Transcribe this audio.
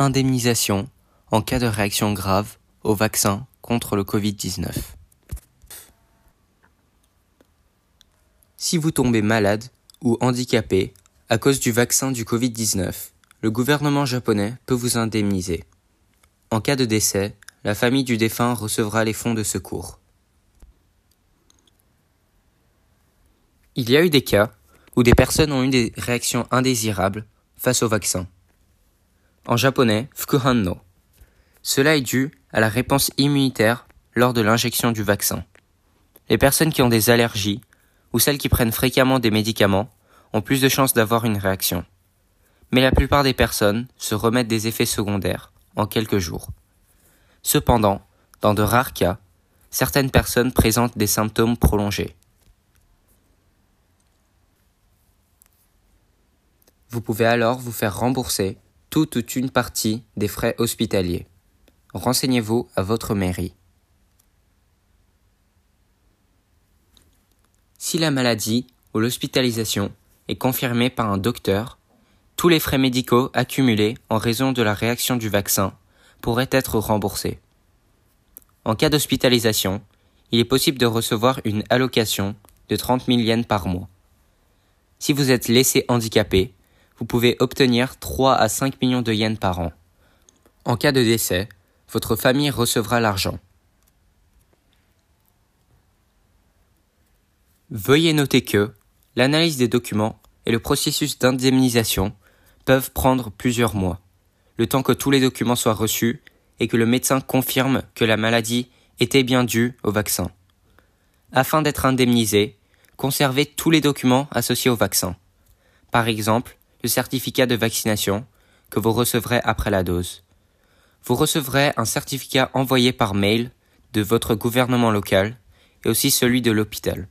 Indemnisation en cas de réaction grave au vaccin contre le Covid-19. Si vous tombez malade ou handicapé à cause du vaccin du Covid-19, le gouvernement japonais peut vous indemniser. En cas de décès, la famille du défunt recevra les fonds de secours. Il y a eu des cas où des personnes ont eu des réactions indésirables face au vaccin. En japonais, fukuhanno. Cela est dû à la réponse immunitaire lors de l'injection du vaccin. Les personnes qui ont des allergies ou celles qui prennent fréquemment des médicaments ont plus de chances d'avoir une réaction. Mais la plupart des personnes se remettent des effets secondaires en quelques jours. Cependant, dans de rares cas, certaines personnes présentent des symptômes prolongés. Vous pouvez alors vous faire rembourser toute ou une partie des frais hospitaliers. Renseignez-vous à votre mairie. Si la maladie ou l'hospitalisation est confirmée par un docteur, tous les frais médicaux accumulés en raison de la réaction du vaccin pourraient être remboursés. En cas d'hospitalisation, il est possible de recevoir une allocation de 30 000 yens par mois. Si vous êtes laissé handicapé, vous pouvez obtenir 3 à 5 millions de yens par an. En cas de décès, votre famille recevra l'argent. Veuillez noter que l'analyse des documents et le processus d'indemnisation peuvent prendre plusieurs mois, le temps que tous les documents soient reçus et que le médecin confirme que la maladie était bien due au vaccin. Afin d'être indemnisé, conservez tous les documents associés au vaccin. Par exemple, le certificat de vaccination que vous recevrez après la dose. Vous recevrez un certificat envoyé par mail de votre gouvernement local et aussi celui de l'hôpital.